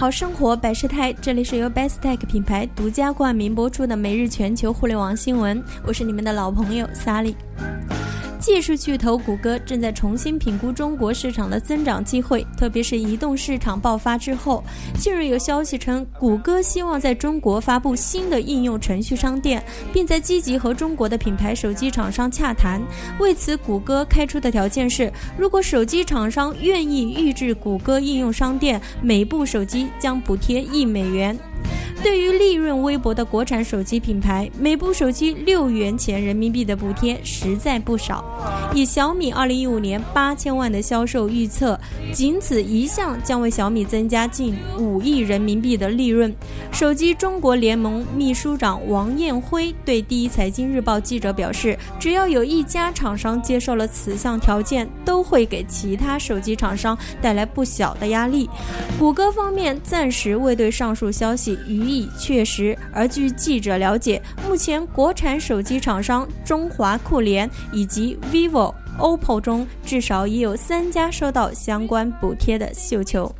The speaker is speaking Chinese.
好生活百事泰，这里是由 Bestech 品牌独家冠名播出的每日全球互联网新闻，我是你们的老朋友 Sally。技术巨头谷歌正在重新评估中国市场的增长机会，特别是移动市场爆发之后。近日有消息称，谷歌希望在中国发布新的应用程序商店，并在积极和中国的品牌手机厂商洽谈。为此，谷歌开出的条件是，如果手机厂商愿意预制谷歌应用商店，每部手机将补贴一美元。对于利润微薄的国产手机品牌，每部手机六元钱人民币的补贴实在不少。以小米二零一五年八千万的销售预测，仅此一项将为小米增加近五亿人民币的利润。手机中国联盟秘书长王艳辉对第一财经日报记者表示，只要有一家厂商接受了此项条件，都会给其他手机厂商带来不小的压力。谷歌方面暂时未对上述消息予以确实，而据记者了解，目前国产手机厂商中华酷联以及 vivo、OPPO 中至少已有三家收到相关补贴的绣球。